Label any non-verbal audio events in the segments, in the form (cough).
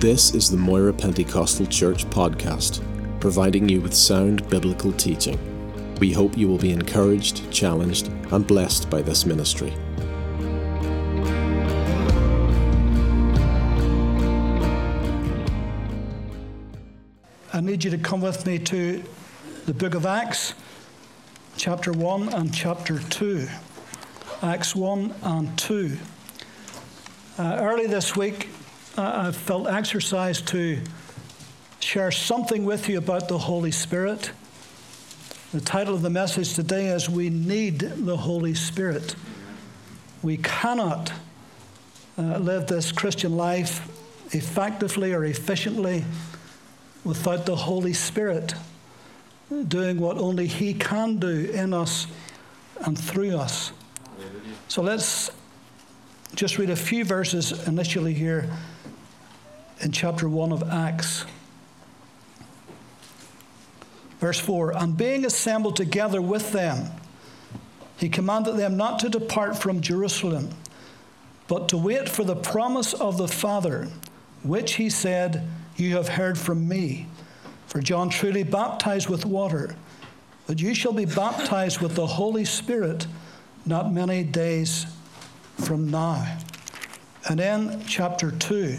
This is the Moira Pentecostal Church podcast, providing you with sound biblical teaching. We hope you will be encouraged, challenged, and blessed by this ministry. I need you to come with me to the book of Acts, chapter 1 and chapter 2. Acts 1 and 2. Uh, early this week, I felt exercised to share something with you about the Holy Spirit. The title of the message today is We Need the Holy Spirit. We cannot uh, live this Christian life effectively or efficiently without the Holy Spirit doing what only He can do in us and through us. So let's just read a few verses initially here in chapter 1 of Acts. Verse 4 And being assembled together with them, he commanded them not to depart from Jerusalem, but to wait for the promise of the Father, which he said, You have heard from me. For John truly baptized with water, but you shall be baptized with the Holy Spirit not many days from now. And then, chapter 2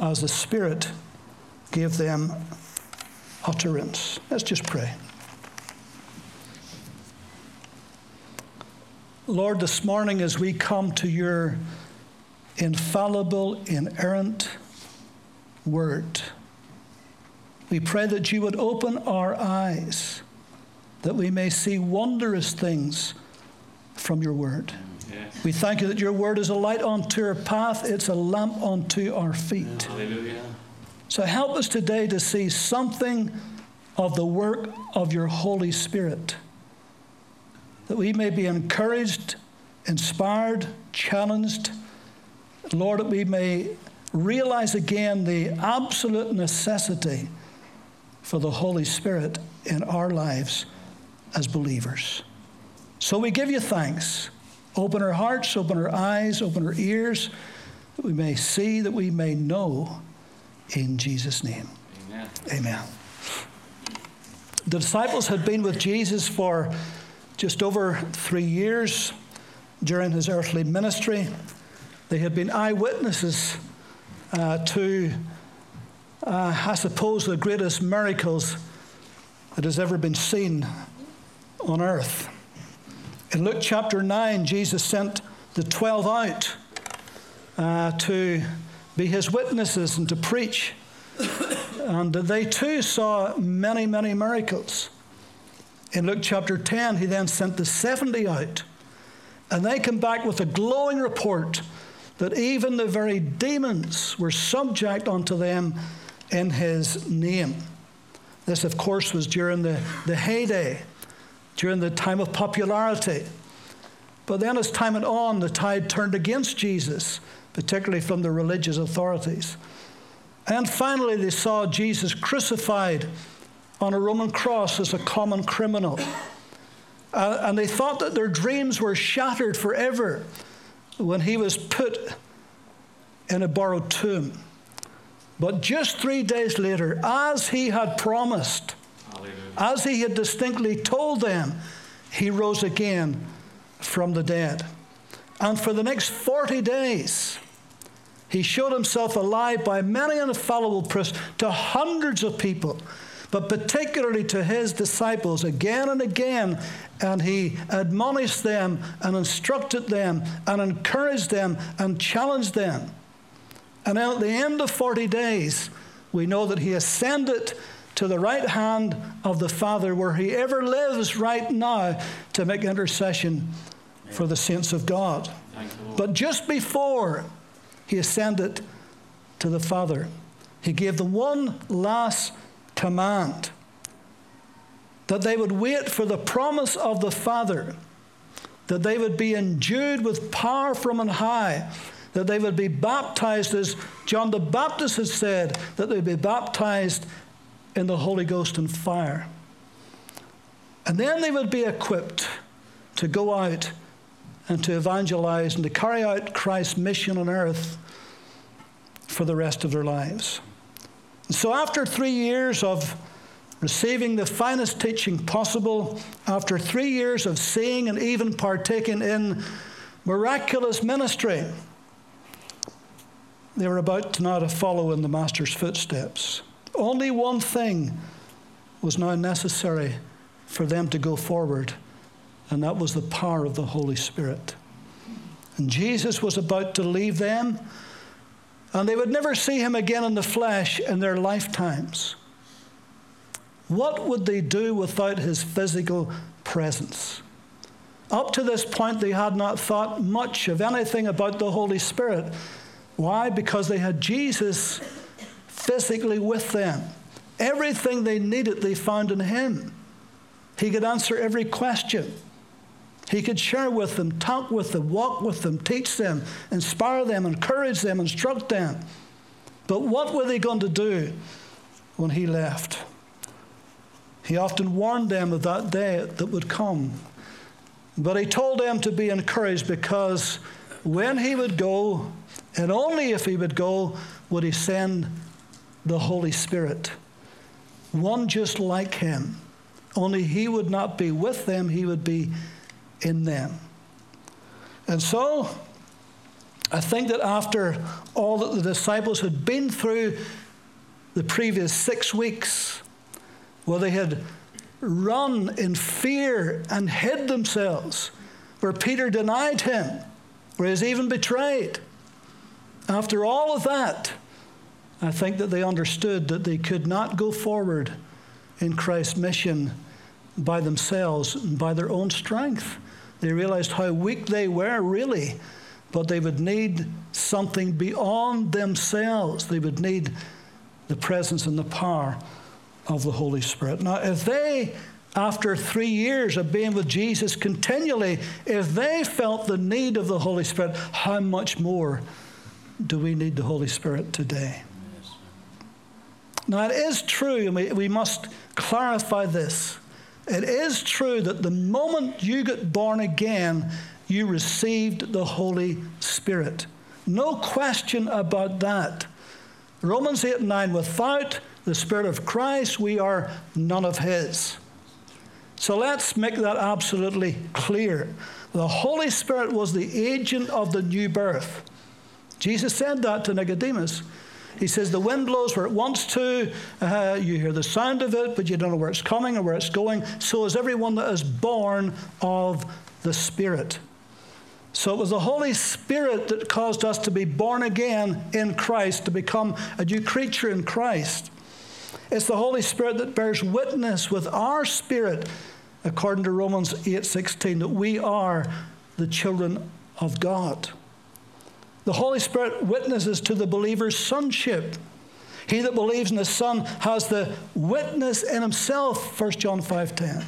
as the Spirit gave them utterance. Let's just pray. Lord, this morning as we come to your infallible, inerrant word, we pray that you would open our eyes that we may see wondrous things from your word. We thank you that your word is a light unto our path, it's a lamp unto our feet. Hallelujah. So help us today to see something of the work of your Holy Spirit, that we may be encouraged, inspired, challenged. Lord, that we may realize again the absolute necessity for the Holy Spirit in our lives as believers. So we give you thanks. Open our hearts, open our eyes, open our ears, that we may see, that we may know. In Jesus' name. Amen. Amen. The disciples had been with Jesus for just over three years during his earthly ministry. They had been eyewitnesses uh, to, uh, I suppose, the greatest miracles that has ever been seen on earth. In Luke chapter 9, Jesus sent the 12 out uh, to be his witnesses and to preach. And they too saw many, many miracles. In Luke chapter 10, he then sent the 70 out. And they came back with a glowing report that even the very demons were subject unto them in his name. This, of course, was during the, the heyday during the time of popularity. But then, as time went on, the tide turned against Jesus, particularly from the religious authorities. And finally, they saw Jesus crucified on a Roman cross as a common criminal. Uh, and they thought that their dreams were shattered forever when he was put in a borrowed tomb. But just three days later, as he had promised, as he had distinctly told them, he rose again from the dead. And for the next 40 days, he showed himself alive by many infallible proofs to hundreds of people, but particularly to his disciples again and again. And he admonished them and instructed them and encouraged them and challenged them. And at the end of 40 days, we know that he ascended to the right hand of the Father, where he ever lives right now to make intercession for the saints of God. But just before he ascended, to the Father. He gave the one last command that they would wait for the promise of the Father, that they would be endued with power from on high, that they would be baptized, as John the Baptist had said, that they would be baptized in the Holy Ghost and fire. And then they would be equipped to go out and to evangelize and to carry out Christ's mission on earth for the rest of their lives. And so, after three years of receiving the finest teaching possible, after three years of seeing and even partaking in miraculous ministry, they were about to now to follow in the Master's footsteps. Only one thing was now necessary for them to go forward, and that was the power of the Holy Spirit. And Jesus was about to leave them, and they would never see him again in the flesh in their lifetimes. What would they do without his physical presence? Up to this point, they had not thought much of anything about the Holy Spirit. Why? Because they had Jesus physically with them. Everything they needed, they found in him. He could answer every question. He could share with them, talk with them, walk with them, teach them, inspire them, encourage them, instruct them. But what were they going to do when he left? He often warned them of that day that would come. But he told them to be encouraged because when he would go, and only if he would go, would he send the Holy Spirit. One just like him, only he would not be with them, he would be in them. And so, I think that after all that the disciples had been through the previous six weeks, where they had run in fear and hid themselves, where Peter denied him, where he was even betrayed. After all of that, I think that they understood that they could not go forward in Christ's mission by themselves, and by their own strength. They realized how weak they were, really, but they would need something beyond themselves. They would need the presence and the power of the Holy Spirit. Now, if they, after three years of being with Jesus continually, if they felt the need of the Holy Spirit, how much more do we need the Holy Spirit today? Now, it is true, and we, we must clarify this. It is true that the moment you get born again, you received the Holy Spirit. No question about that. Romans 8 and 9, without the Spirit of Christ, we are none of His. So let's make that absolutely clear. The Holy Spirit was the agent of the new birth. Jesus said that to Nicodemus. He says, The wind blows where it wants to. Uh, you hear the sound of it, but you don't know where it's coming or where it's going. So is everyone that is born of the Spirit. So it was the Holy Spirit that caused us to be born again in Christ, to become a new creature in Christ. It's the Holy Spirit that bears witness with our spirit, according to Romans 8:16, that we are the children of God. The Holy Spirit witnesses to the believer's sonship. He that believes in the Son has the witness in himself, 1 John 5:10.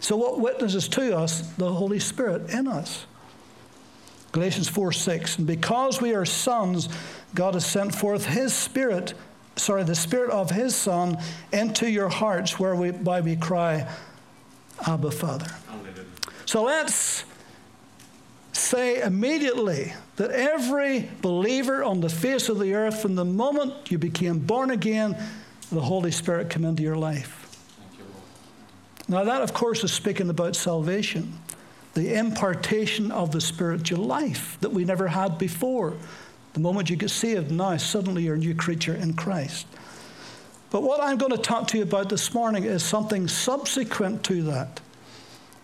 So what witnesses to us? The Holy Spirit in us. Galatians 4 6. And because we are sons, God has sent forth his Spirit sorry, the Spirit of His Son into your hearts, whereby we cry, Abba, Father. So let's say immediately that every believer on the face of the earth, from the moment you became born again, the Holy Spirit came into your life. now, that, of course, is speaking about salvation, the impartation of the spiritual life that we never had before. The moment you get saved, now suddenly you're a new creature in Christ. But what I'm going to talk to you about this morning is something subsequent to that,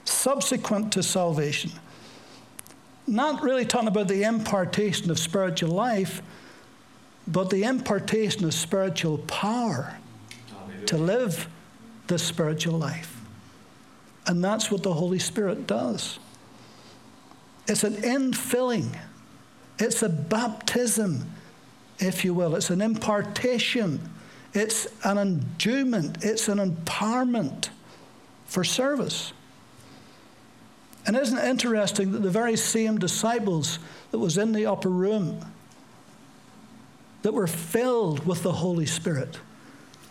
subsequent to salvation. Not really talking about the impartation of spiritual life, but the impartation of spiritual power to live the spiritual life. And that's what the Holy Spirit does. It's an infilling it's a baptism if you will. It's an impartation, it's an endowment, it's an empowerment for service. And isn't it interesting that the very same disciples that was in the upper room that were filled with the Holy Spirit,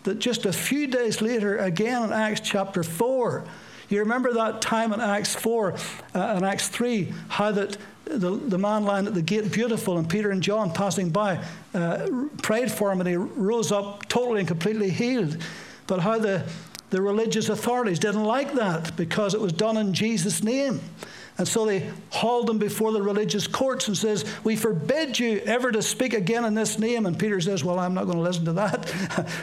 that just a few days later, again in Acts chapter 4, you remember that time in Acts 4 uh, and Acts 3, how that the, the man lying at the gate, beautiful, and Peter and John passing by uh, prayed for him and he rose up totally and completely healed. But how the, the religious authorities didn't like that because it was done in Jesus' name. And so they hauled him before the religious courts and says, "We forbid you ever to speak again in this name." And Peter says, "Well, I'm not going to listen to that.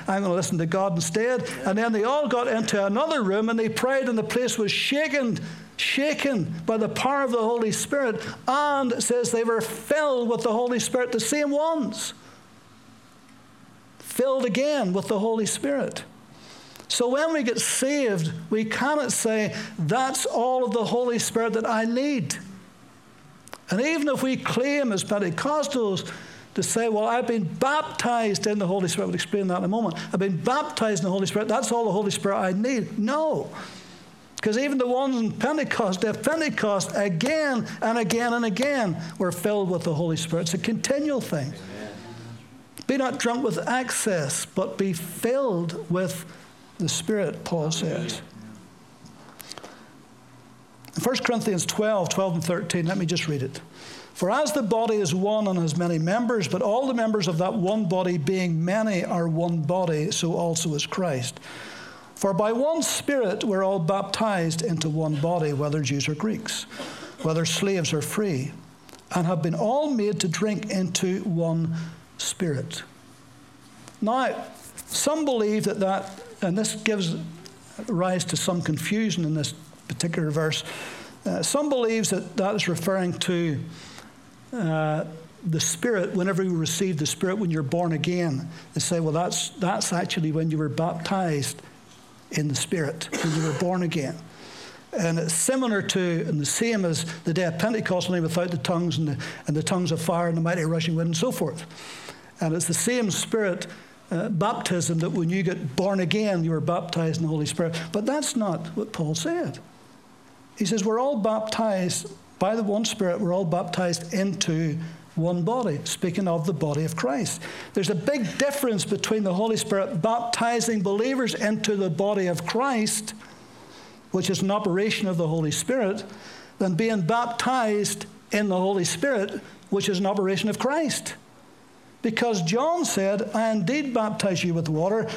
(laughs) I'm going to listen to God instead." And then they all got into another room and they prayed, and the place was shaken, shaken by the power of the Holy Spirit. And says they were filled with the Holy Spirit, the same ones, filled again with the Holy Spirit. So when we get saved, we cannot say, that's all of the Holy Spirit that I need. And even if we claim as Pentecostals to say, well, I've been baptized in the Holy Spirit, we'll explain that in a moment. I've been baptized in the Holy Spirit, that's all the Holy Spirit I need. No. Because even the ones in Pentecost, at Pentecost, again and again and again, were filled with the Holy Spirit. It's a continual thing. Amen. Be not drunk with excess, but be filled with the Spirit, Paul says. 1 Corinthians 12, 12 and 13, let me just read it. For as the body is one and has many members, but all the members of that one body, being many, are one body, so also is Christ. For by one Spirit we're all baptized into one body, whether Jews or Greeks, whether slaves or free, and have been all made to drink into one Spirit. Now, some believe that that and this gives rise to some confusion in this particular verse. Uh, some believes that that is referring to uh, the Spirit. Whenever you receive the Spirit when you're born again, they say, well, that's that's actually when you were baptized in the Spirit when you were born again. And it's similar to and the same as the day of Pentecost, only without the tongues and the, and the tongues of fire and the mighty rushing wind and so forth. And it's the same Spirit uh, baptism that when you get born again, you are baptized in the Holy Spirit. But that's not what Paul said. He says, We're all baptized by the one Spirit, we're all baptized into one body, speaking of the body of Christ. There's a big difference between the Holy Spirit baptizing believers into the body of Christ, which is an operation of the Holy Spirit, than being baptized in the Holy Spirit, which is an operation of Christ. Because John said, I indeed baptize you with water,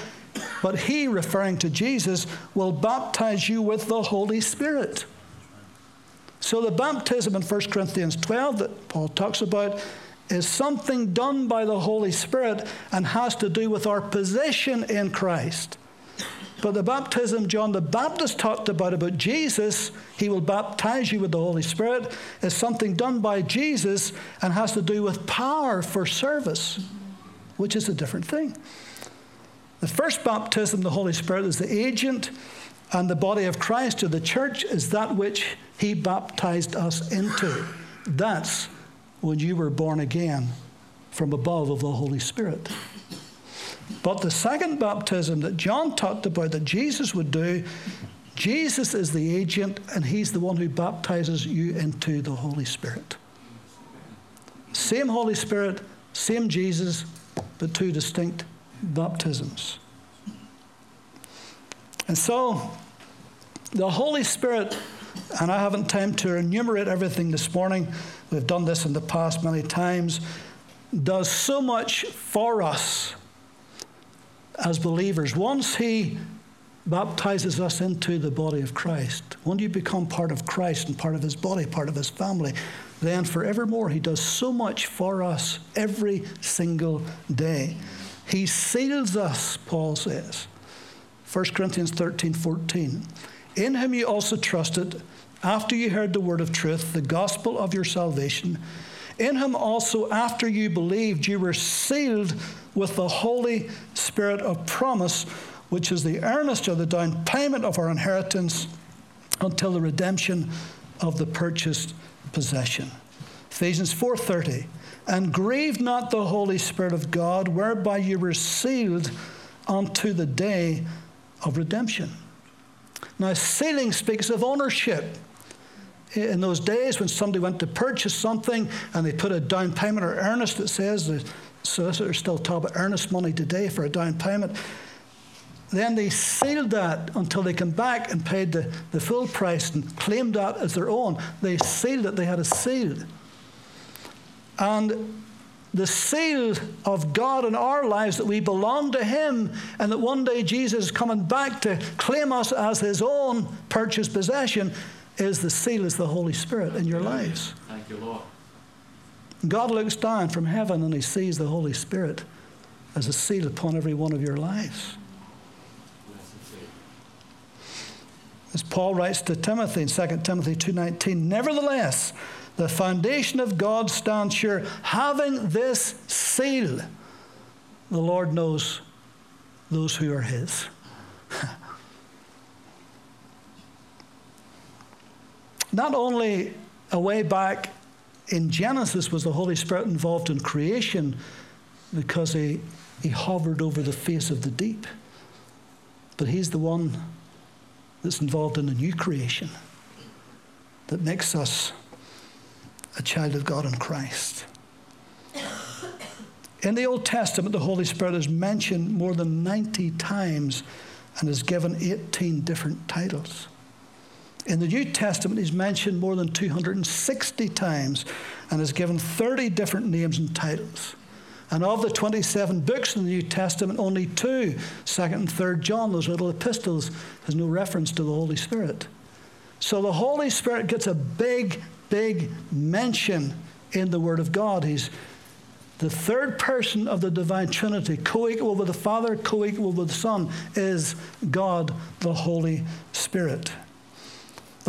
but he, referring to Jesus, will baptize you with the Holy Spirit. So the baptism in 1 Corinthians 12 that Paul talks about is something done by the Holy Spirit and has to do with our position in Christ. But the baptism John the Baptist talked about, about Jesus, he will baptize you with the Holy Spirit, is something done by Jesus and has to do with power for service, which is a different thing. The first baptism, the Holy Spirit, is the agent, and the body of Christ, or the church, is that which he baptized us into. That's when you were born again from above of the Holy Spirit. But the second baptism that John talked about that Jesus would do, Jesus is the agent and he's the one who baptizes you into the Holy Spirit. Same Holy Spirit, same Jesus, but two distinct baptisms. And so, the Holy Spirit, and I haven't time to enumerate everything this morning, we've done this in the past many times, does so much for us as believers, once He baptizes us into the body of Christ, when you become part of Christ and part of His body, part of His family, then forevermore He does so much for us every single day. He seals us, Paul says. 1 Corinthians 13 14. In Him you also trusted, after you heard the word of truth, the gospel of your salvation. In him also, after you believed, you were sealed with the Holy Spirit of promise, which is the earnest of the down payment of our inheritance until the redemption of the purchased possession. Ephesians 4:30. And grieve not the Holy Spirit of God, whereby you were sealed unto the day of redemption. Now, sealing speaks of ownership. In those days, when somebody went to purchase something and they put a down payment or earnest that says solicitors still talk about earnest money today for a down payment, then they sealed that until they came back and paid the, the full price and claimed that as their own. They sealed it, they had a seal. And the seal of God in our lives that we belong to Him and that one day Jesus is coming back to claim us as His own purchased possession is the seal, is the Holy Spirit in your lives. Thank you, Lord. God looks down from heaven and He sees the Holy Spirit as a seal upon every one of your lives. As Paul writes to Timothy in 2 Timothy 2:19, nevertheless, the foundation of God stands sure, having this seal. The Lord knows those who are his. (laughs) Not only a way back in Genesis was the Holy Spirit involved in creation because he, he hovered over the face of the deep, but he's the one that's involved in the new creation that makes us a child of God in Christ. In the Old Testament, the Holy Spirit is mentioned more than 90 times and is given 18 different titles. In the New Testament, he's mentioned more than 260 times and is given 30 different names and titles. And of the 27 books in the New Testament, only two, 2nd and 3rd John, those little epistles, has no reference to the Holy Spirit. So the Holy Spirit gets a big, big mention in the Word of God. He's the third person of the divine Trinity, co equal with the Father, co equal with the Son, is God the Holy Spirit.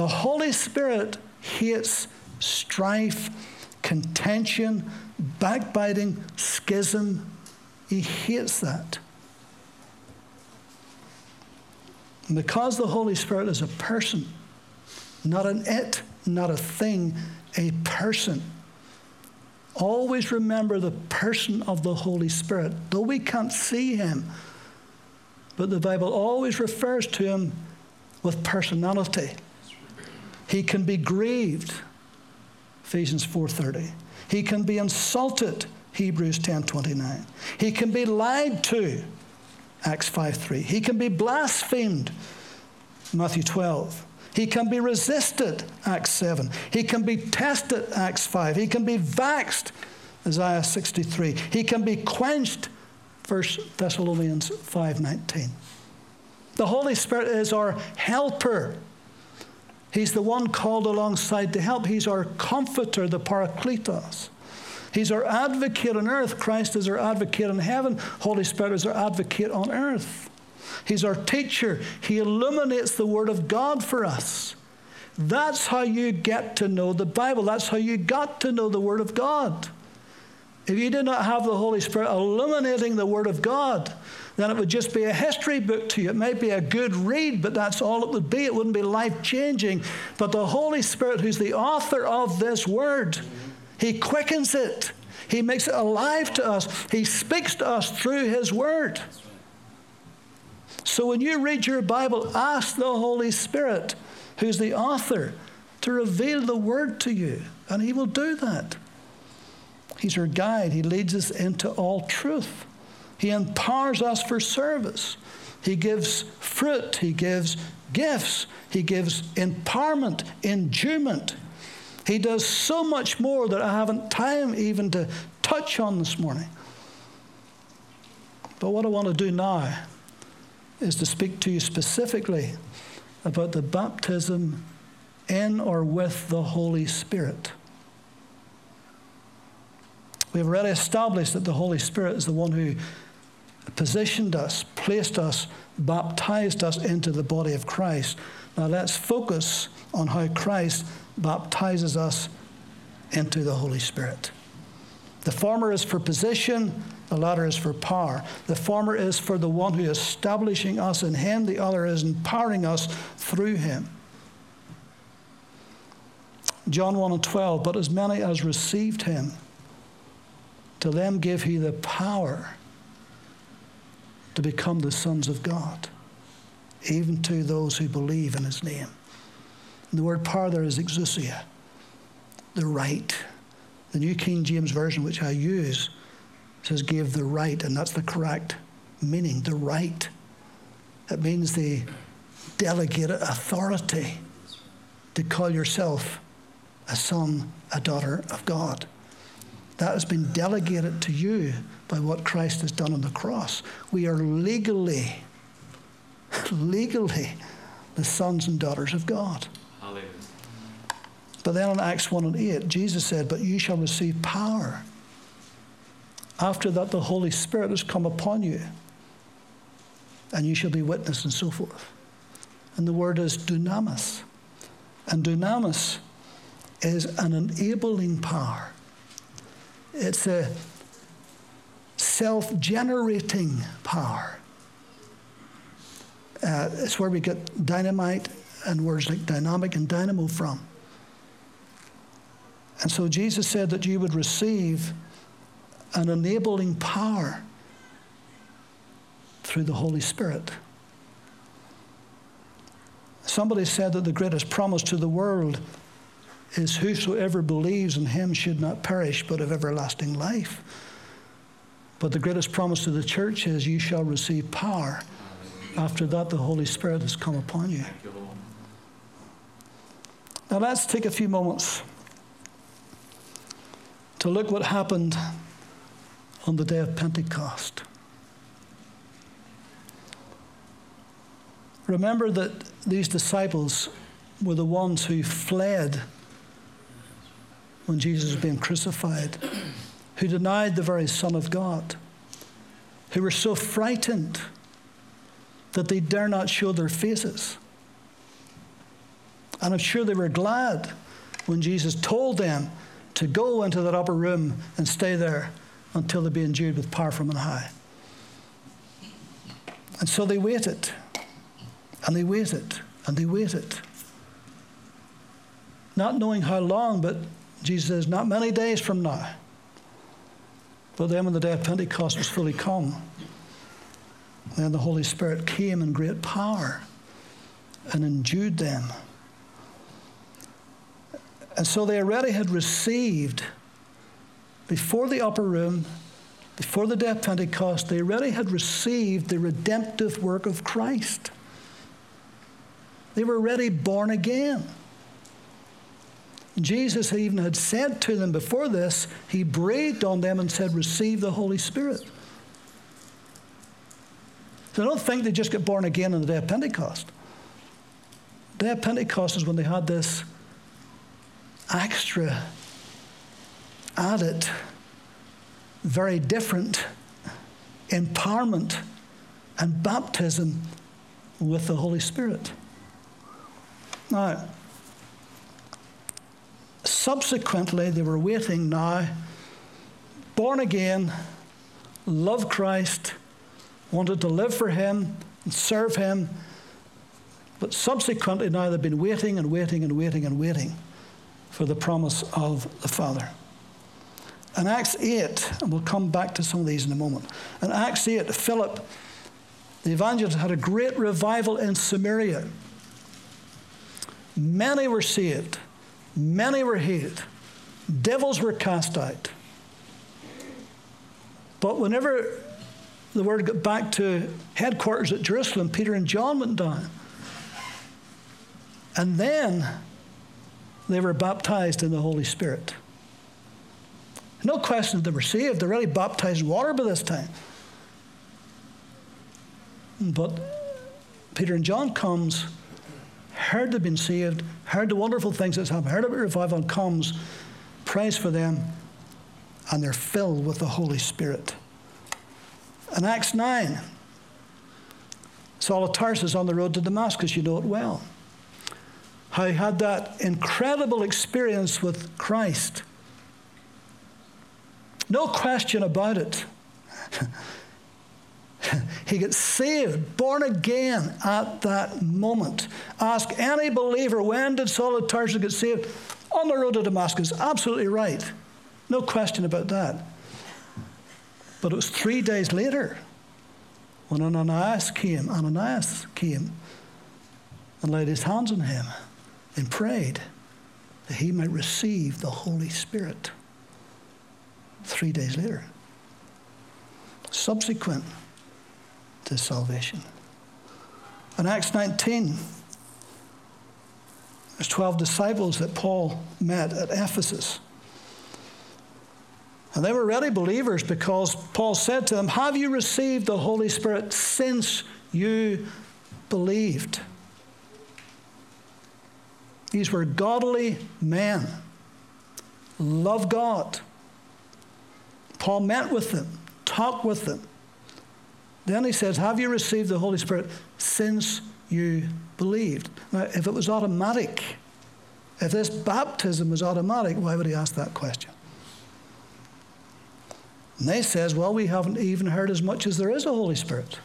The Holy Spirit hates strife, contention, backbiting, schism. He hates that. And because the Holy Spirit is a person, not an it, not a thing, a person. Always remember the person of the Holy Spirit, though we can't see him. But the Bible always refers to him with personality. He can be grieved, Ephesians 4:30. He can be insulted, Hebrews 10:29. He can be lied to, Acts 5:3. He can be blasphemed, Matthew 12. He can be resisted, Acts 7. He can be tested, Acts 5. He can be vexed, Isaiah 63. He can be quenched, 1 Thessalonians 5:19. The Holy Spirit is our helper. He's the one called alongside to help. He's our comforter, the Parakletos. He's our advocate on earth. Christ is our advocate in heaven. Holy Spirit is our advocate on earth. He's our teacher. He illuminates the Word of God for us. That's how you get to know the Bible. That's how you got to know the Word of God. If you did not have the Holy Spirit illuminating the Word of God, then it would just be a history book to you. It might be a good read, but that's all it would be. It wouldn't be life changing. But the Holy Spirit, who's the author of this Word, He quickens it, He makes it alive to us, He speaks to us through His Word. So when you read your Bible, ask the Holy Spirit, who's the author, to reveal the word to you, and He will do that. He's our guide, He leads us into all truth. He empowers us for service. He gives fruit, He gives gifts, He gives empowerment, endowment. He does so much more that I haven't time even to touch on this morning. But what I want to do now is to speak to you specifically about the baptism in or with the Holy Spirit. We have already established that the Holy Spirit is the one who positioned us, placed us, baptized us into the body of Christ. Now let's focus on how Christ baptizes us into the Holy Spirit. The former is for position, the latter is for power. The former is for the one who is establishing us in Him, the other is empowering us through Him. John 1 and 12, but as many as received him, to them gave he the power to become the sons of God, even to those who believe in his name. And the word power there is exousia, the right. The New King James Version, which I use, says gave the right, and that's the correct meaning, the right. It means the delegated authority to call yourself a son, a daughter of God. That has been delegated to you by what Christ has done on the cross. We are legally, legally the sons and daughters of God. Hallelujah. But then in Acts 1 and 8, Jesus said, But you shall receive power. After that, the Holy Spirit has come upon you, and you shall be witness and so forth. And the word is dunamis. And dunamis is an enabling power. It's a self generating power. Uh, it's where we get dynamite and words like dynamic and dynamo from. And so Jesus said that you would receive an enabling power through the Holy Spirit. Somebody said that the greatest promise to the world is whosoever believes in him should not perish but have everlasting life. But the greatest promise to the church is you shall receive power. After that, the Holy Spirit has come upon you. Now, let's take a few moments to look what happened on the day of Pentecost. Remember that these disciples were the ones who fled when Jesus was being crucified, who denied the very Son of God, who were so frightened that they dare not show their faces. And I'm sure they were glad when Jesus told them to go into that upper room and stay there until they be endued with power from on high. And so they waited, and they waited, and they waited. Not knowing how long, but Jesus says, Not many days from now. But then, when the day of Pentecost was fully come, then the Holy Spirit came in great power and endued them. And so they already had received, before the upper room, before the day of Pentecost, they already had received the redemptive work of Christ. They were already born again. Jesus even had said to them before this, he breathed on them and said, Receive the Holy Spirit. So I don't think they just got born again on the day of Pentecost. The day of Pentecost is when they had this extra, added, very different empowerment and baptism with the Holy Spirit. Now, subsequently, they were waiting now, born again, loved Christ, wanted to live for Him and serve Him. But subsequently, now they've been waiting and waiting and waiting and waiting for the promise of the Father. In Acts 8, and we'll come back to some of these in a moment. In Acts 8, Philip, the evangelist, had a great revival in Samaria. Many were saved. Many were healed, devils were cast out. But whenever the word got back to headquarters at Jerusalem, Peter and John went down. And then they were baptized in the Holy Spirit. No question they were saved. They're already baptized in water by this time. But Peter and John comes heard they've been saved, heard the wonderful things that's happened, heard about revival comes, prays for them, and they're filled with the Holy Spirit. In Acts 9, Saul of Tarsus on the road to Damascus, you know it well. How he had that incredible experience with Christ. No question about it. (laughs) (laughs) he gets saved, born again at that moment. Ask any believer, when did Saul of Tarsus get saved? on the road to Damascus. Absolutely right. No question about that. But it was three days later when Ananias came, Ananias came and laid his hands on him and prayed that he might receive the Holy Spirit. Three days later, subsequent to salvation. In Acts 19, there's 12 disciples that Paul met at Ephesus. And they were ready believers because Paul said to them, Have you received the Holy Spirit since you believed? These were godly men, love God. Paul met with them, talked with them. Then he says, Have you received the Holy Spirit since you believed? Now, if it was automatic, if this baptism was automatic, why would he ask that question? And they says, well, we haven't even heard as much as there is a Holy Spirit.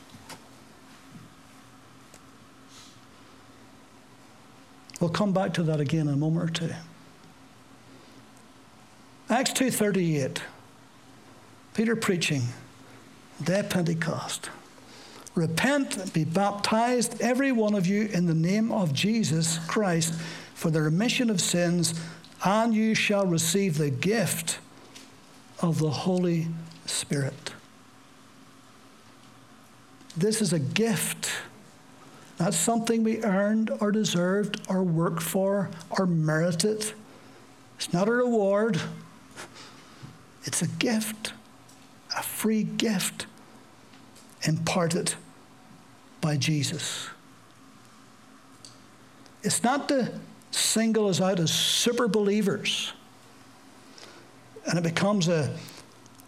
We'll come back to that again in a moment or two. Acts 2:38. Peter preaching, of Pentecost. Repent be baptized, every one of you, in the name of Jesus Christ for the remission of sins, and you shall receive the gift of the Holy Spirit. This is a gift. Not something we earned or deserved or worked for or merited. It's not a reward. It's a gift, a free gift imparted by Jesus. It's not to single us out as super believers and it becomes a,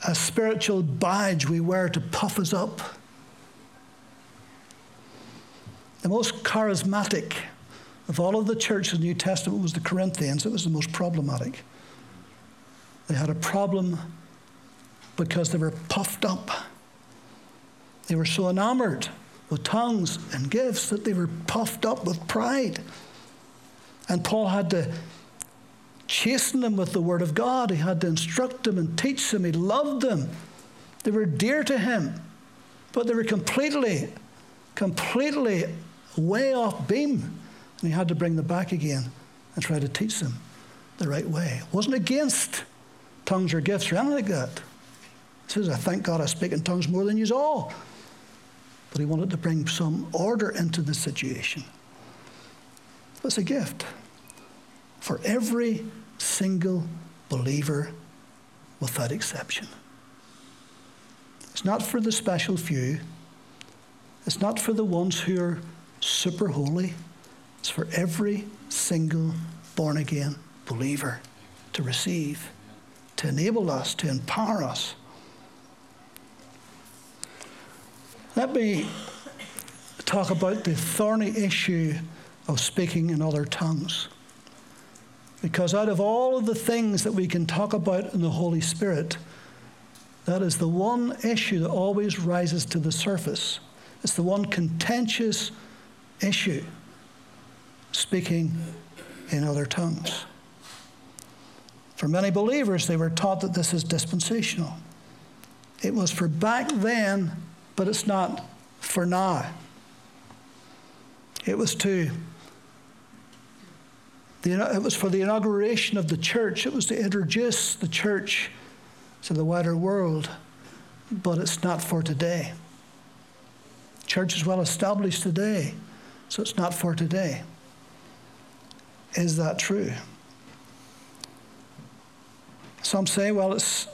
a spiritual badge we wear to puff us up. The most charismatic of all of the churches in the New Testament was the Corinthians. It was the most problematic. They had a problem because they were puffed up. They were so enamored with tongues and gifts that they were puffed up with pride. And Paul had to chasten them with the word of God. He had to instruct them and teach them. He loved them. They were dear to him, but they were completely, completely way off beam. And he had to bring them back again and try to teach them the right way. It wasn't against tongues or gifts or anything like that. He says, I thank God I speak in tongues more than you all. But he wanted to bring some order into the situation. It's a gift for every single believer without exception. It's not for the special few. It's not for the ones who are super holy. It's for every single born again believer to receive, to enable us, to empower us. Let me talk about the thorny issue of speaking in other tongues. Because out of all of the things that we can talk about in the Holy Spirit, that is the one issue that always rises to the surface. It's the one contentious issue speaking in other tongues. For many believers, they were taught that this is dispensational. It was for back then, but it's not for now. It was to the, it was for the inauguration of the church. It was to introduce the church to the wider world, but it's not for today. Church is well established today, so it's not for today. Is that true? Some say, well, it's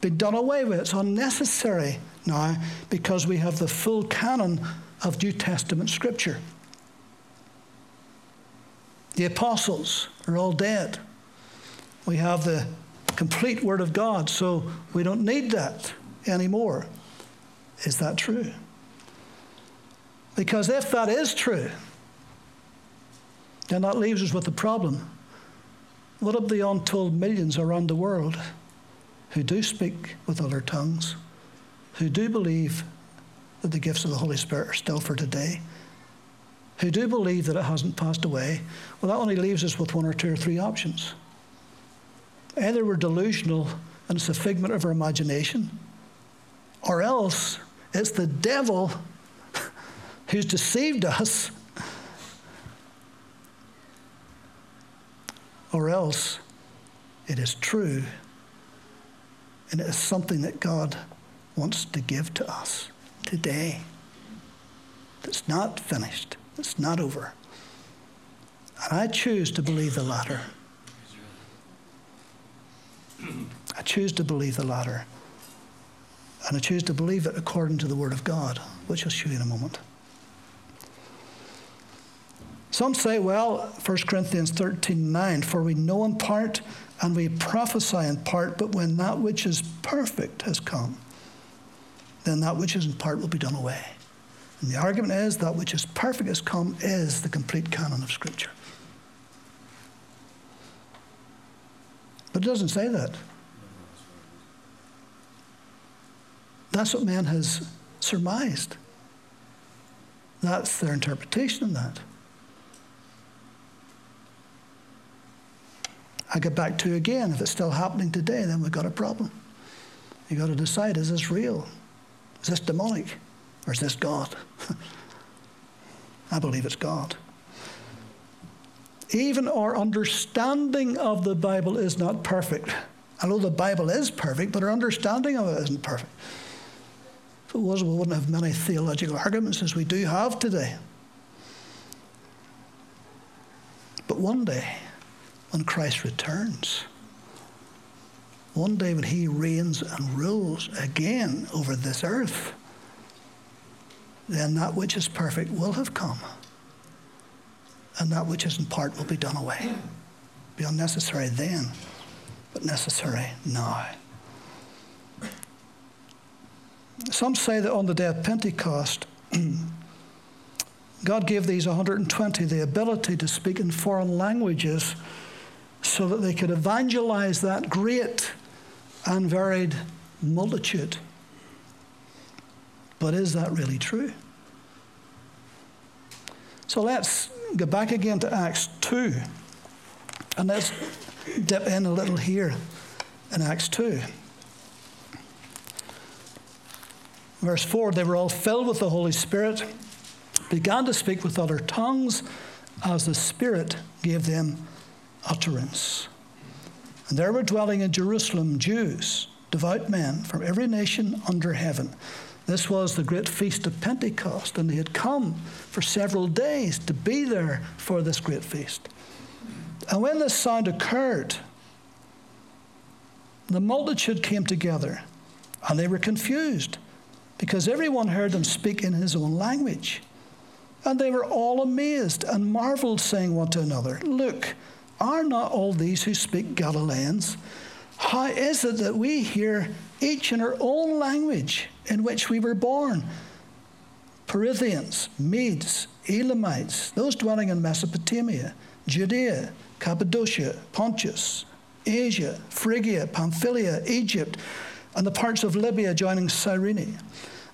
been done away with. It's unnecessary now because we have the full canon of New Testament Scripture. The apostles are all dead. We have the complete Word of God, so we don't need that anymore. Is that true? Because if that is true, then that leaves us with the problem. What of the untold millions around the world who do speak with other tongues, who do believe that the gifts of the Holy Spirit are still for today, who do believe that it hasn't passed away, well, that only leaves us with one or two or three options. Either we're delusional and it's a figment of our imagination, or else it's the devil (laughs) who's deceived us, or else it is true and it is something that God wants to give to us today. It's not finished, it's not over. And I choose to believe the latter. I choose to believe the latter. And I choose to believe it according to the Word of God, which I'll show you in a moment. Some say, well, 1 Corinthians 13 9, for we know in part and we prophesy in part, but when that which is perfect has come, then that which is in part will be done away. And the argument is that which is perfect has come is the complete canon of Scripture. But it doesn't say that. That's what man has surmised. That's their interpretation of that. I get back to again, if it's still happening today, then we've got a problem. You've got to decide is this real? Is this demonic? Or is this God? (laughs) I believe it's God. Even our understanding of the Bible is not perfect. I know the Bible is perfect, but our understanding of it isn't perfect. If it was, we wouldn't have many theological arguments as we do have today. But one day, when Christ returns, one day when he reigns and rules again over this earth, then that which is perfect will have come, and that which is in part will be done away. Be unnecessary then, but necessary now. Some say that on the day of Pentecost, (clears throat) God gave these 120 the ability to speak in foreign languages so that they could evangelize that great and varied multitude. But is that really true? So let's go back again to Acts 2. And let's dip in a little here in Acts 2. Verse 4 They were all filled with the Holy Spirit, began to speak with other tongues as the Spirit gave them utterance. And there were dwelling in Jerusalem Jews, devout men from every nation under heaven. This was the great feast of Pentecost, and they had come for several days to be there for this great feast. And when this sound occurred, the multitude came together, and they were confused because everyone heard them speak in his own language. And they were all amazed and marveled, saying one to another, Look, are not all these who speak Galileans? How is it that we hear each in our own language in which we were born? Parthians, Medes, Elamites, those dwelling in Mesopotamia, Judea, Cappadocia, Pontus, Asia, Phrygia, Pamphylia, Egypt, and the parts of Libya joining Cyrene.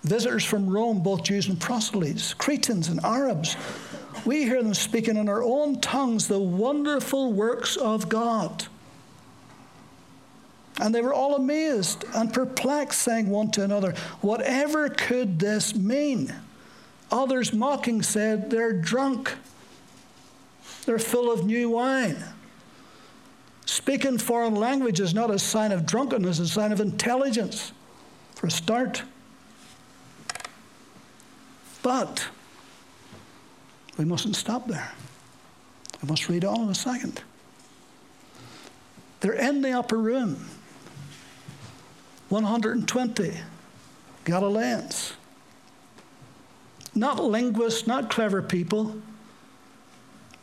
Visitors from Rome, both Jews and proselytes, Cretans and Arabs, we hear them speaking in our own tongues the wonderful works of God. And they were all amazed and perplexed, saying one to another, Whatever could this mean? Others mocking said, They're drunk. They're full of new wine. Speaking foreign language is not a sign of drunkenness, it's a sign of intelligence, for a start. But we mustn't stop there. We must read on in a second. They're in the upper room. 120 Galileans. Not linguists, not clever people,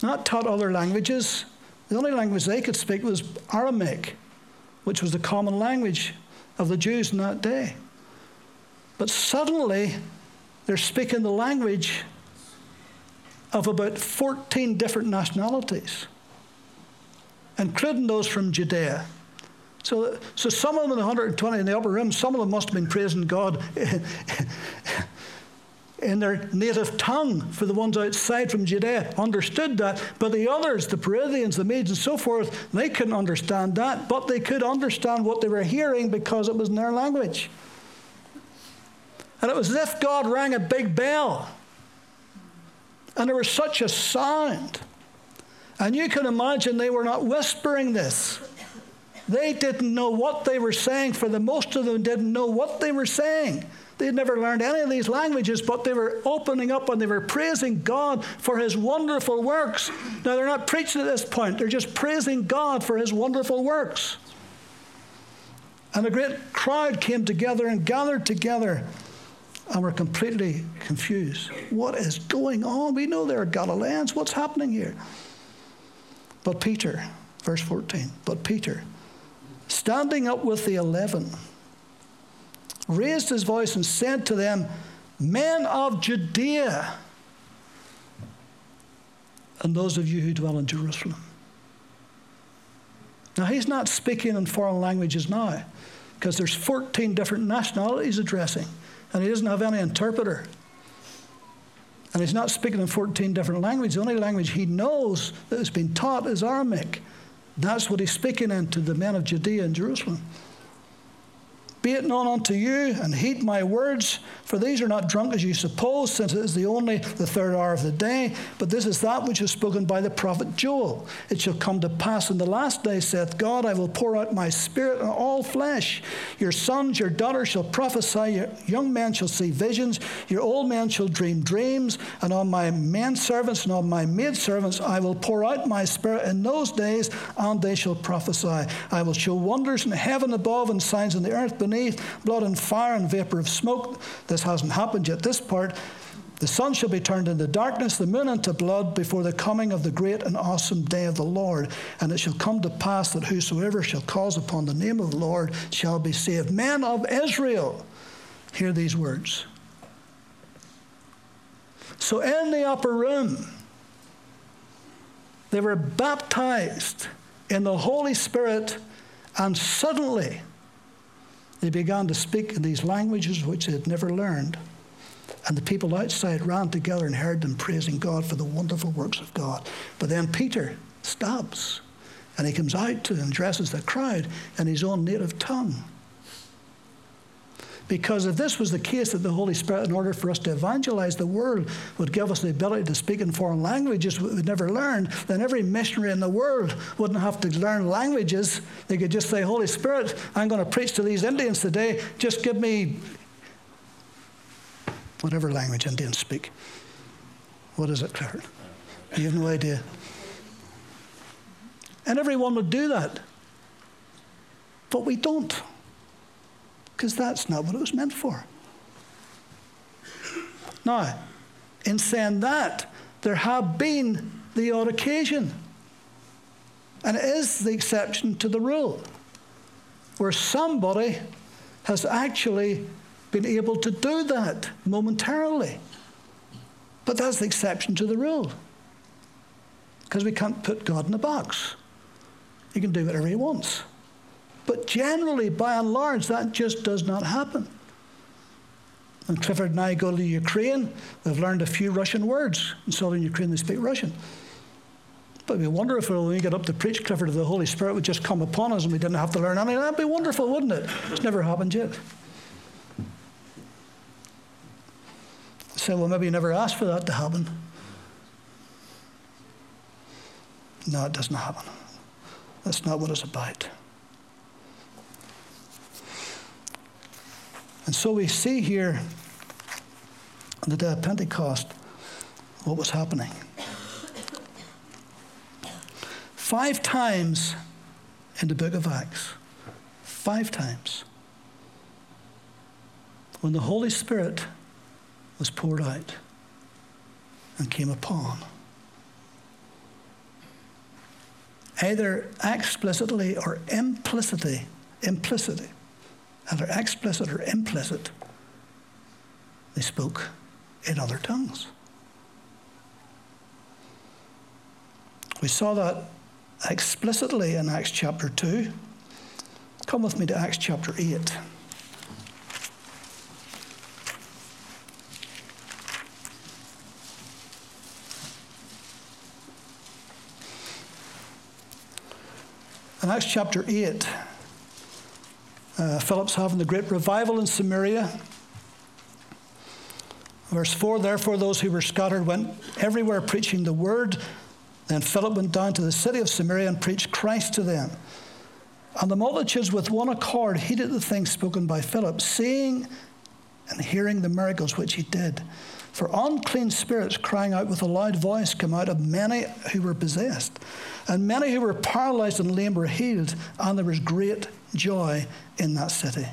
not taught other languages. The only language they could speak was Aramaic, which was the common language of the Jews in that day. But suddenly, they're speaking the language of about 14 different nationalities, including those from Judea. So, so some of them in the 120 in the upper room, some of them must have been praising God (laughs) in their native tongue for the ones outside from Judea understood that, but the others, the Parthians, the Medes, and so forth, they couldn't understand that, but they could understand what they were hearing because it was in their language. And it was as if God rang a big bell. And there was such a sound. And you can imagine they were not whispering this. They didn't know what they were saying. For the most of them didn't know what they were saying. They'd never learned any of these languages, but they were opening up and they were praising God for his wonderful works. Now, they're not preaching at this point, they're just praising God for his wonderful works. And a great crowd came together and gathered together and were completely confused. What is going on? We know they're Galileans. What's happening here? But Peter, verse 14, but Peter, standing up with the eleven, raised his voice and said to them, Men of Judea, and those of you who dwell in Jerusalem. Now, he's not speaking in foreign languages now, because there's 14 different nationalities addressing, and he doesn't have any interpreter. And he's not speaking in 14 different languages. The only language he knows that has been taught is Aramaic. That's what he's speaking into the men of Judea and Jerusalem. Be it known unto you, and heed my words, for these are not drunk as you suppose, since it is the only the third hour of the day. But this is that which is spoken by the prophet Joel. It shall come to pass in the last day, saith God, I will pour out my spirit on all flesh. Your sons, your daughters shall prophesy, your young men shall see visions, your old men shall dream dreams, and on my men servants and on my maid servants I will pour out my spirit in those days, and they shall prophesy. I will show wonders in heaven above and signs in the earth beneath blood and fire and vapor of smoke. This hasn't happened yet, this part. The sun shall be turned into darkness, the moon into blood, before the coming of the great and awesome day of the Lord. And it shall come to pass that whosoever shall call upon the name of the Lord shall be saved. Men of Israel, hear these words. So in the upper room, they were baptized in the Holy Spirit, and suddenly they began to speak in these languages which they had never learned. And the people outside ran together and heard them praising God for the wonderful works of God. But then Peter stops and he comes out to and addresses the crowd in his own native tongue. Because if this was the case that the Holy Spirit, in order for us to evangelize the world, would give us the ability to speak in foreign languages we'd never learned, then every missionary in the world wouldn't have to learn languages. They could just say, Holy Spirit, I'm going to preach to these Indians today. Just give me whatever language Indians speak. What is it, Claire? You have no idea. And everyone would do that. But we don't because that's not what it was meant for. Now, in saying that, there have been the odd occasion, and it is the exception to the rule, where somebody has actually been able to do that momentarily. But that's the exception to the rule. Because we can't put God in a box. He can do whatever he wants. But generally, by and large, that just does not happen. When Clifford and I go to Ukraine, we've learned a few Russian words. In southern Ukraine, they speak Russian. But it'd be wonderful when we get up to preach, Clifford, of the Holy Spirit would just come upon us and we didn't have to learn anything. That'd be wonderful, wouldn't it? It's never happened yet. So, well, maybe you never asked for that to happen. No, it doesn't happen. That's not what it's about. And so we see here on the day of Pentecost what was happening. Five times in the book of Acts, five times, when the Holy Spirit was poured out and came upon. Either explicitly or implicitly, implicitly, Either explicit or implicit, they spoke in other tongues. We saw that explicitly in Acts chapter 2. Come with me to Acts chapter 8. In Acts chapter 8, uh, Philip's having the great revival in Samaria. Verse 4 Therefore, those who were scattered went everywhere preaching the word. Then Philip went down to the city of Samaria and preached Christ to them. And the multitudes with one accord heeded the things spoken by Philip, seeing and hearing the miracles which he did. For unclean spirits crying out with a loud voice came out of many who were possessed. And many who were paralyzed and lame were healed, and there was great joy in that city.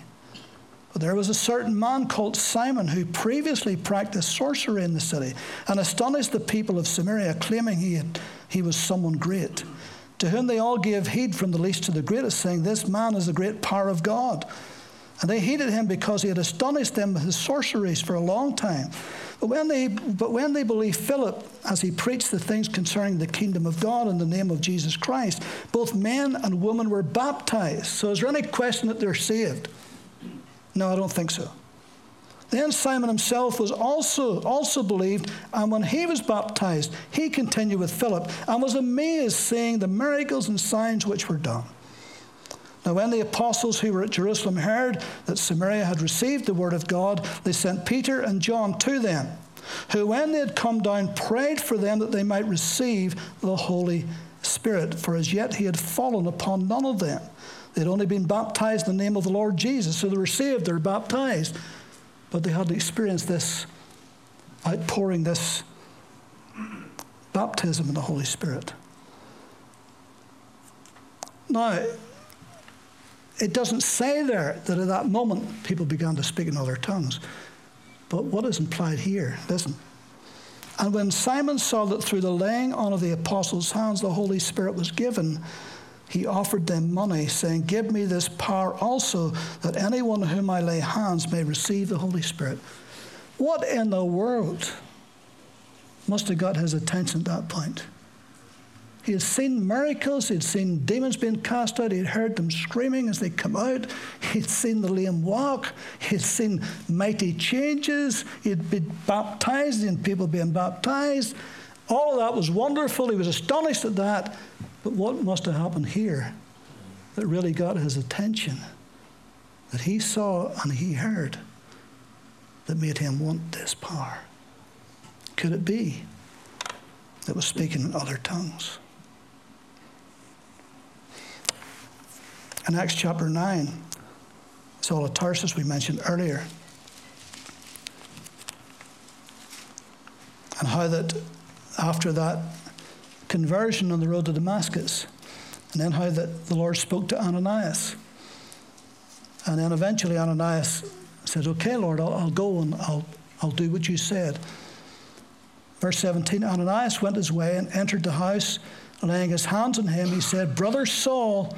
But there was a certain man called Simon who previously practiced sorcery in the city and astonished the people of Samaria, claiming he, had, he was someone great. To whom they all gave heed from the least to the greatest, saying, This man is the great power of God. And they hated him because he had astonished them with his sorceries for a long time. But when they, but when they believed Philip as he preached the things concerning the kingdom of God in the name of Jesus Christ, both men and women were baptized. So is there any question that they're saved? No, I don't think so. Then Simon himself was also, also believed, and when he was baptized, he continued with Philip and was amazed seeing the miracles and signs which were done. Now, when the apostles who were at Jerusalem heard that Samaria had received the word of God, they sent Peter and John to them, who, when they had come down, prayed for them that they might receive the Holy Spirit, for as yet he had fallen upon none of them. They had only been baptized in the name of the Lord Jesus, so they were saved, they're baptized. But they had not experienced this outpouring, this baptism in the Holy Spirit. Now, it doesn't say there that at that moment people began to speak in other tongues. But what is implied here? Listen. And when Simon saw that through the laying on of the apostles' hands the Holy Spirit was given, he offered them money, saying, Give me this power also, that anyone on whom I lay hands may receive the Holy Spirit. What in the world must have got his attention at that point? He had seen miracles. He'd seen demons being cast out. He'd heard them screaming as they come out. He'd seen the lame walk. He'd seen mighty changes. He'd been baptized and people being baptized. All that was wonderful. He was astonished at that. But what must have happened here that really got his attention, that he saw and he heard, that made him want this power? Could it be that was speaking in other tongues? In Acts chapter 9, Saul of Tarsus, we mentioned earlier, and how that after that conversion on the road to Damascus, and then how that the Lord spoke to Ananias. And then eventually Ananias said, Okay, Lord, I'll, I'll go and I'll, I'll do what you said. Verse 17 Ananias went his way and entered the house, laying his hands on him. He said, Brother Saul,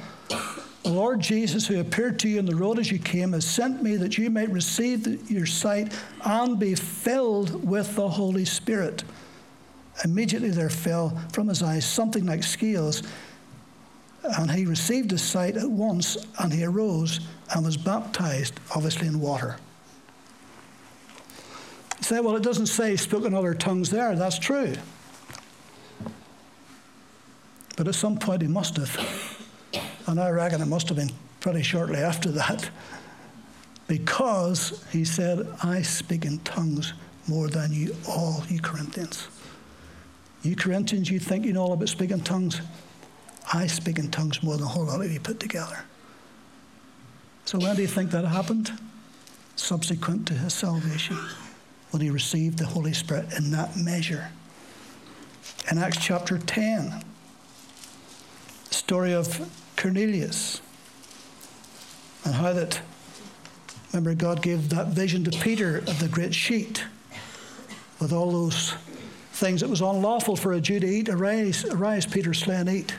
the Lord Jesus, who appeared to you in the road as you came, has sent me that you might receive your sight and be filled with the Holy Spirit. Immediately there fell from his eyes something like scales, and he received his sight at once, and he arose and was baptized, obviously in water. You say, well, it doesn't say spoke in other tongues there. That's true. But at some point he must have. And I reckon it must have been pretty shortly after that, because he said, I speak in tongues more than you all, you Corinthians. You Corinthians, you think you know all about speaking tongues? I speak in tongues more than a whole lot of you put together. So when do you think that happened? Subsequent to his salvation, when he received the Holy Spirit in that measure. In Acts chapter 10, story of Cornelius. And how that, remember, God gave that vision to Peter of the great sheet with all those things that was unlawful for a Jew to eat. Arise, arise, Peter, slay and eat.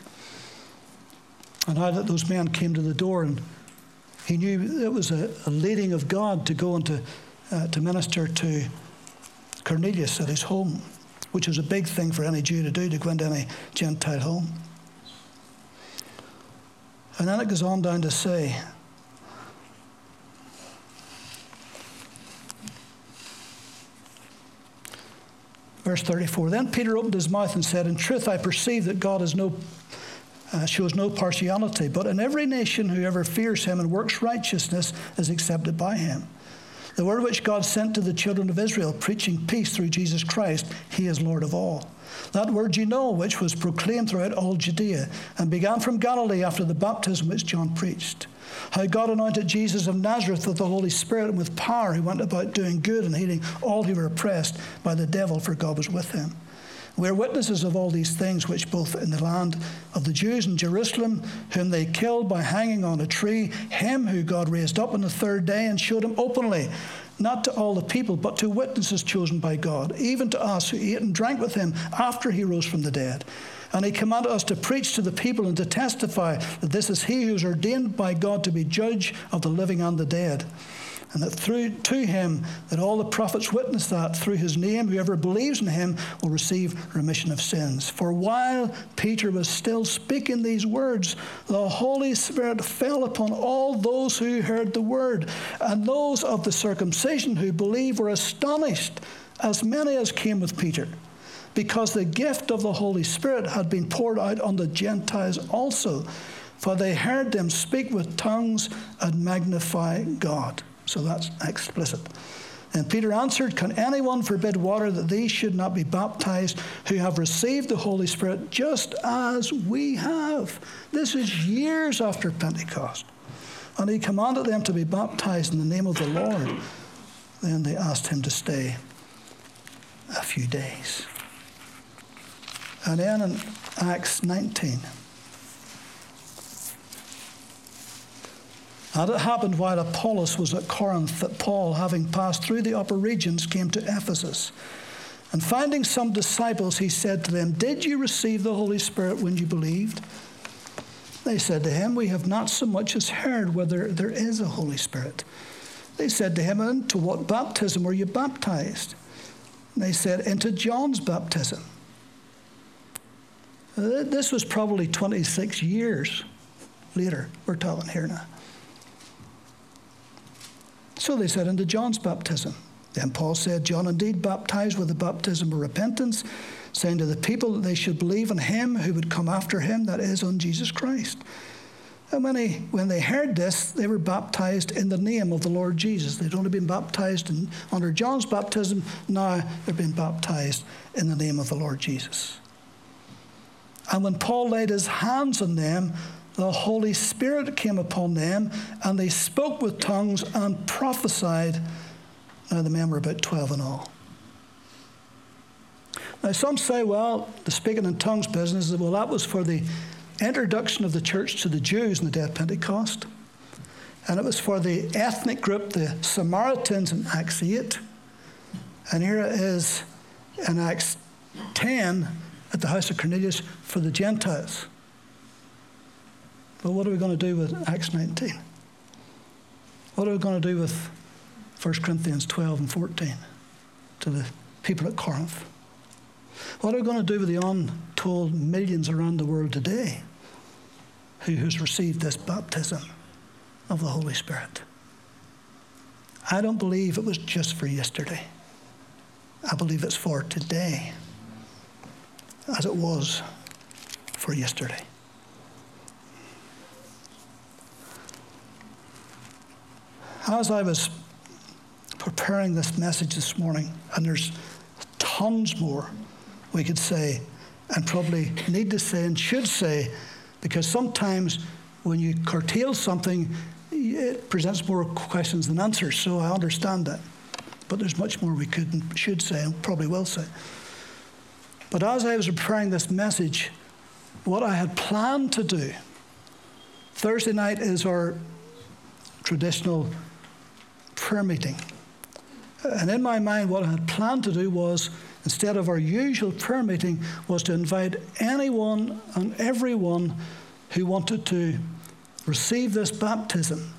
And how that those men came to the door and he knew it was a, a leading of God to go and to, uh, to minister to Cornelius at his home, which was a big thing for any Jew to do, to go into any Gentile home. And then it goes on down to say, Verse 34 Then Peter opened his mouth and said, In truth, I perceive that God has no uh, shows no partiality, but in every nation, whoever fears him and works righteousness is accepted by him. The word which God sent to the children of Israel, preaching peace through Jesus Christ, he is Lord of all. That word you know, which was proclaimed throughout all Judea and began from Galilee after the baptism which John preached. How God anointed Jesus of Nazareth with the Holy Spirit and with power, who went about doing good and healing all who were oppressed by the devil, for God was with him. We are witnesses of all these things which both in the land of the Jews in Jerusalem, whom they killed by hanging on a tree, him who God raised up on the third day and showed him openly, not to all the people, but to witnesses chosen by God, even to us who ate and drank with him after he rose from the dead. And he commanded us to preach to the people and to testify that this is he who is ordained by God to be judge of the living and the dead and that through to him that all the prophets witness that through his name whoever believes in him will receive remission of sins. For while peter was still speaking these words the holy spirit fell upon all those who heard the word and those of the circumcision who believed were astonished as many as came with peter because the gift of the holy spirit had been poured out on the gentiles also for they heard them speak with tongues and magnify god so that's explicit. And Peter answered, Can anyone forbid water that these should not be baptized who have received the Holy Spirit just as we have? This is years after Pentecost. And he commanded them to be baptized in the name of the Lord. Then they asked him to stay a few days. And then in Acts 19. And it happened while Apollos was at Corinth that Paul, having passed through the upper regions, came to Ephesus. And finding some disciples, he said to them, Did you receive the Holy Spirit when you believed? They said to him, We have not so much as heard whether there is a Holy Spirit. They said to him, And to what baptism were you baptized? And they said, Into John's baptism. Uh, this was probably 26 years later, we're talking here now. So they said unto John's baptism. Then Paul said, John indeed baptized with the baptism of repentance, saying to the people that they should believe in him who would come after him, that is, on Jesus Christ. And when, he, when they heard this, they were baptized in the name of the Lord Jesus. They'd only been baptized in, under John's baptism. Now they're being baptized in the name of the Lord Jesus. And when Paul laid his hands on them, the Holy Spirit came upon them, and they spoke with tongues and prophesied. Now, the men were about 12 in all. Now, some say, well, the speaking in tongues business, well, that was for the introduction of the church to the Jews in the day of Pentecost. And it was for the ethnic group, the Samaritans in Acts 8. And here it is in Acts 10 at the house of Cornelius for the Gentiles. But what are we going to do with Acts 19? What are we going to do with 1 Corinthians 12 and 14 to the people at Corinth? What are we going to do with the untold millions around the world today who has received this baptism of the Holy Spirit? I don't believe it was just for yesterday. I believe it's for today, as it was for yesterday. As I was preparing this message this morning, and there's tons more we could say, and probably need to say and should say, because sometimes when you curtail something, it presents more questions than answers. So I understand that. But there's much more we could and should say, and probably will say. But as I was preparing this message, what I had planned to do, Thursday night is our traditional prayer meeting. And in my mind, what I had planned to do was, instead of our usual prayer meeting, was to invite anyone and everyone who wanted to receive this baptism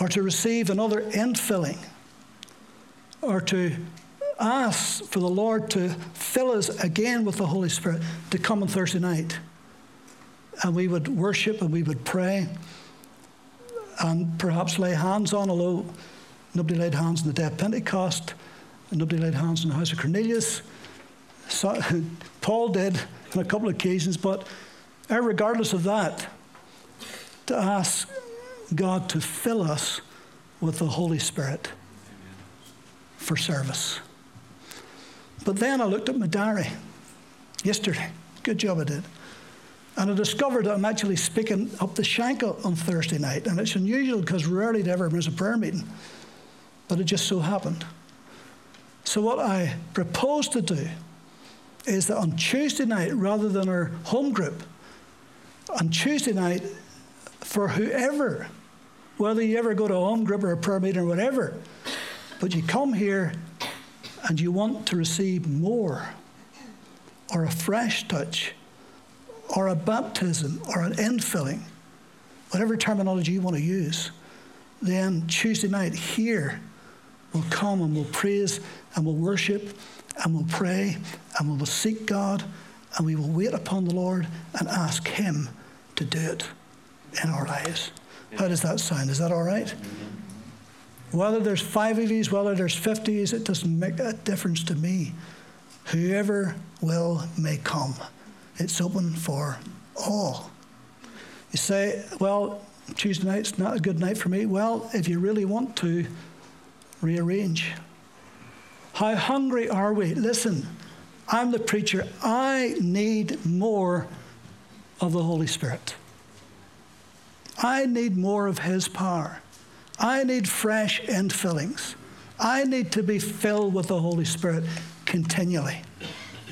or to receive another infilling or to ask for the Lord to fill us again with the Holy Spirit to come on Thursday night. And we would worship and we would pray and perhaps lay hands on, although nobody laid hands on the day of Pentecost, and nobody laid hands on the house of Cornelius. So, (laughs) Paul did on a couple of occasions, but regardless of that, to ask God to fill us with the Holy Spirit for service. But then I looked at my diary yesterday. Good job I did. And I discovered that I'm actually speaking up the shank on Thursday night. And it's unusual because rarely ever miss a prayer meeting. But it just so happened. So, what I propose to do is that on Tuesday night, rather than our home group, on Tuesday night, for whoever, whether you ever go to a home group or a prayer meeting or whatever, but you come here and you want to receive more or a fresh touch or a baptism or an infilling, whatever terminology you want to use, then Tuesday night here we'll come and we'll praise and we'll worship and we'll pray and we will seek God and we will wait upon the Lord and ask Him to do it in our lives. How does that sound? Is that all right? Whether there's five of these, whether there's 50s, it doesn't make a difference to me. Whoever will may come. It's open for all. You say, well, Tuesday night's not a good night for me. Well, if you really want to, rearrange. How hungry are we? Listen, I'm the preacher. I need more of the Holy Spirit. I need more of His power. I need fresh infillings. I need to be filled with the Holy Spirit continually,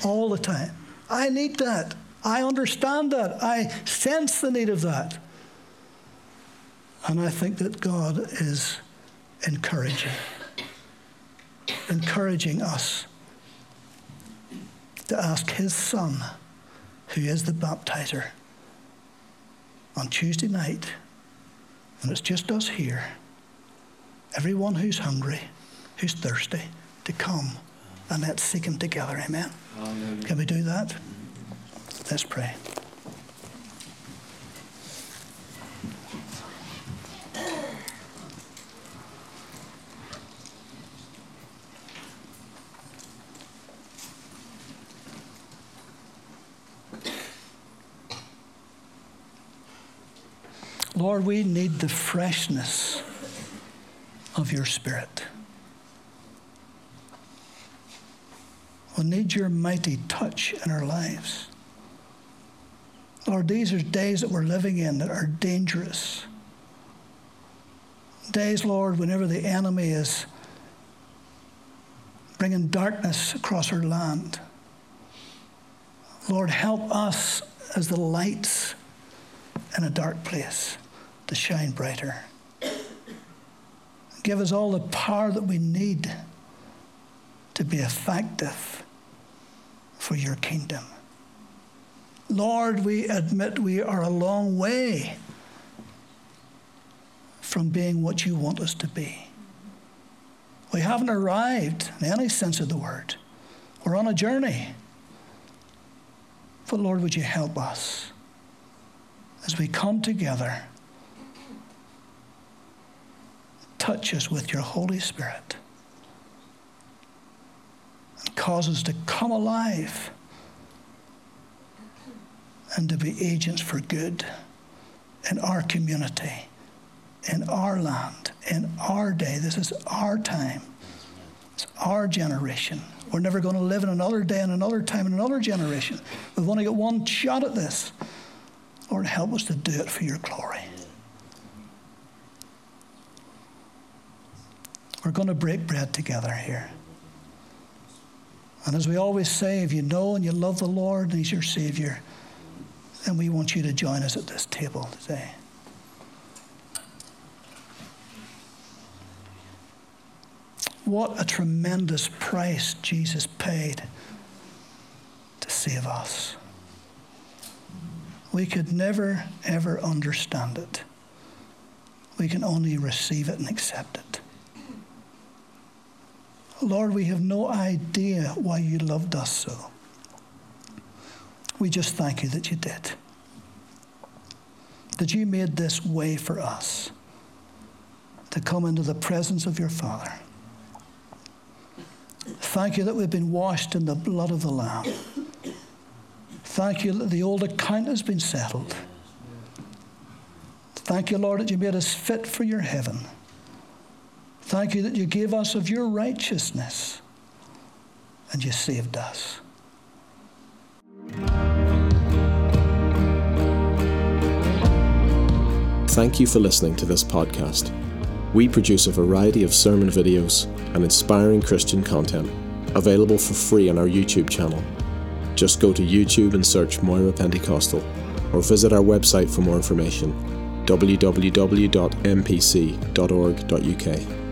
all the time. I need that. I understand that. I sense the need of that. And I think that God is encouraging, encouraging us to ask His Son, who is the baptizer, on Tuesday night, and it's just us here, everyone who's hungry, who's thirsty, to come and let's seek Him together. Amen. Can we do that? Let's pray. Lord, we need the freshness of your Spirit. We need your mighty touch in our lives. Lord, these are days that we're living in that are dangerous. Days, Lord, whenever the enemy is bringing darkness across our land. Lord, help us as the lights in a dark place to shine brighter. Give us all the power that we need to be effective for your kingdom. Lord, we admit we are a long way from being what you want us to be. We haven't arrived in any sense of the word. We're on a journey. But Lord, would you help us as we come together? touch us with your Holy Spirit and cause us to come alive and to be agents for good in our community, in our land, in our day. This is our time. It's our generation. We're never going to live in another day and another time and another generation. We've only got one shot at this. Lord, help us to do it for your glory. We're going to break bread together here. And as we always say, if you know and you love the Lord and He's your Savior, then we want you to join us at this table today. What a tremendous price Jesus paid to save us. We could never, ever understand it. We can only receive it and accept it. Lord, we have no idea why you loved us so. We just thank you that you did. That you made this way for us to come into the presence of your Father. Thank you that we've been washed in the blood of the Lamb. Thank you that the old account has been settled. Thank you, Lord, that you made us fit for your heaven. Thank you that you gave us of your righteousness and you saved us. Thank you for listening to this podcast. We produce a variety of sermon videos and inspiring Christian content available for free on our YouTube channel. Just go to YouTube and search Moira Pentecostal or visit our website for more information www.mpc.org.uk.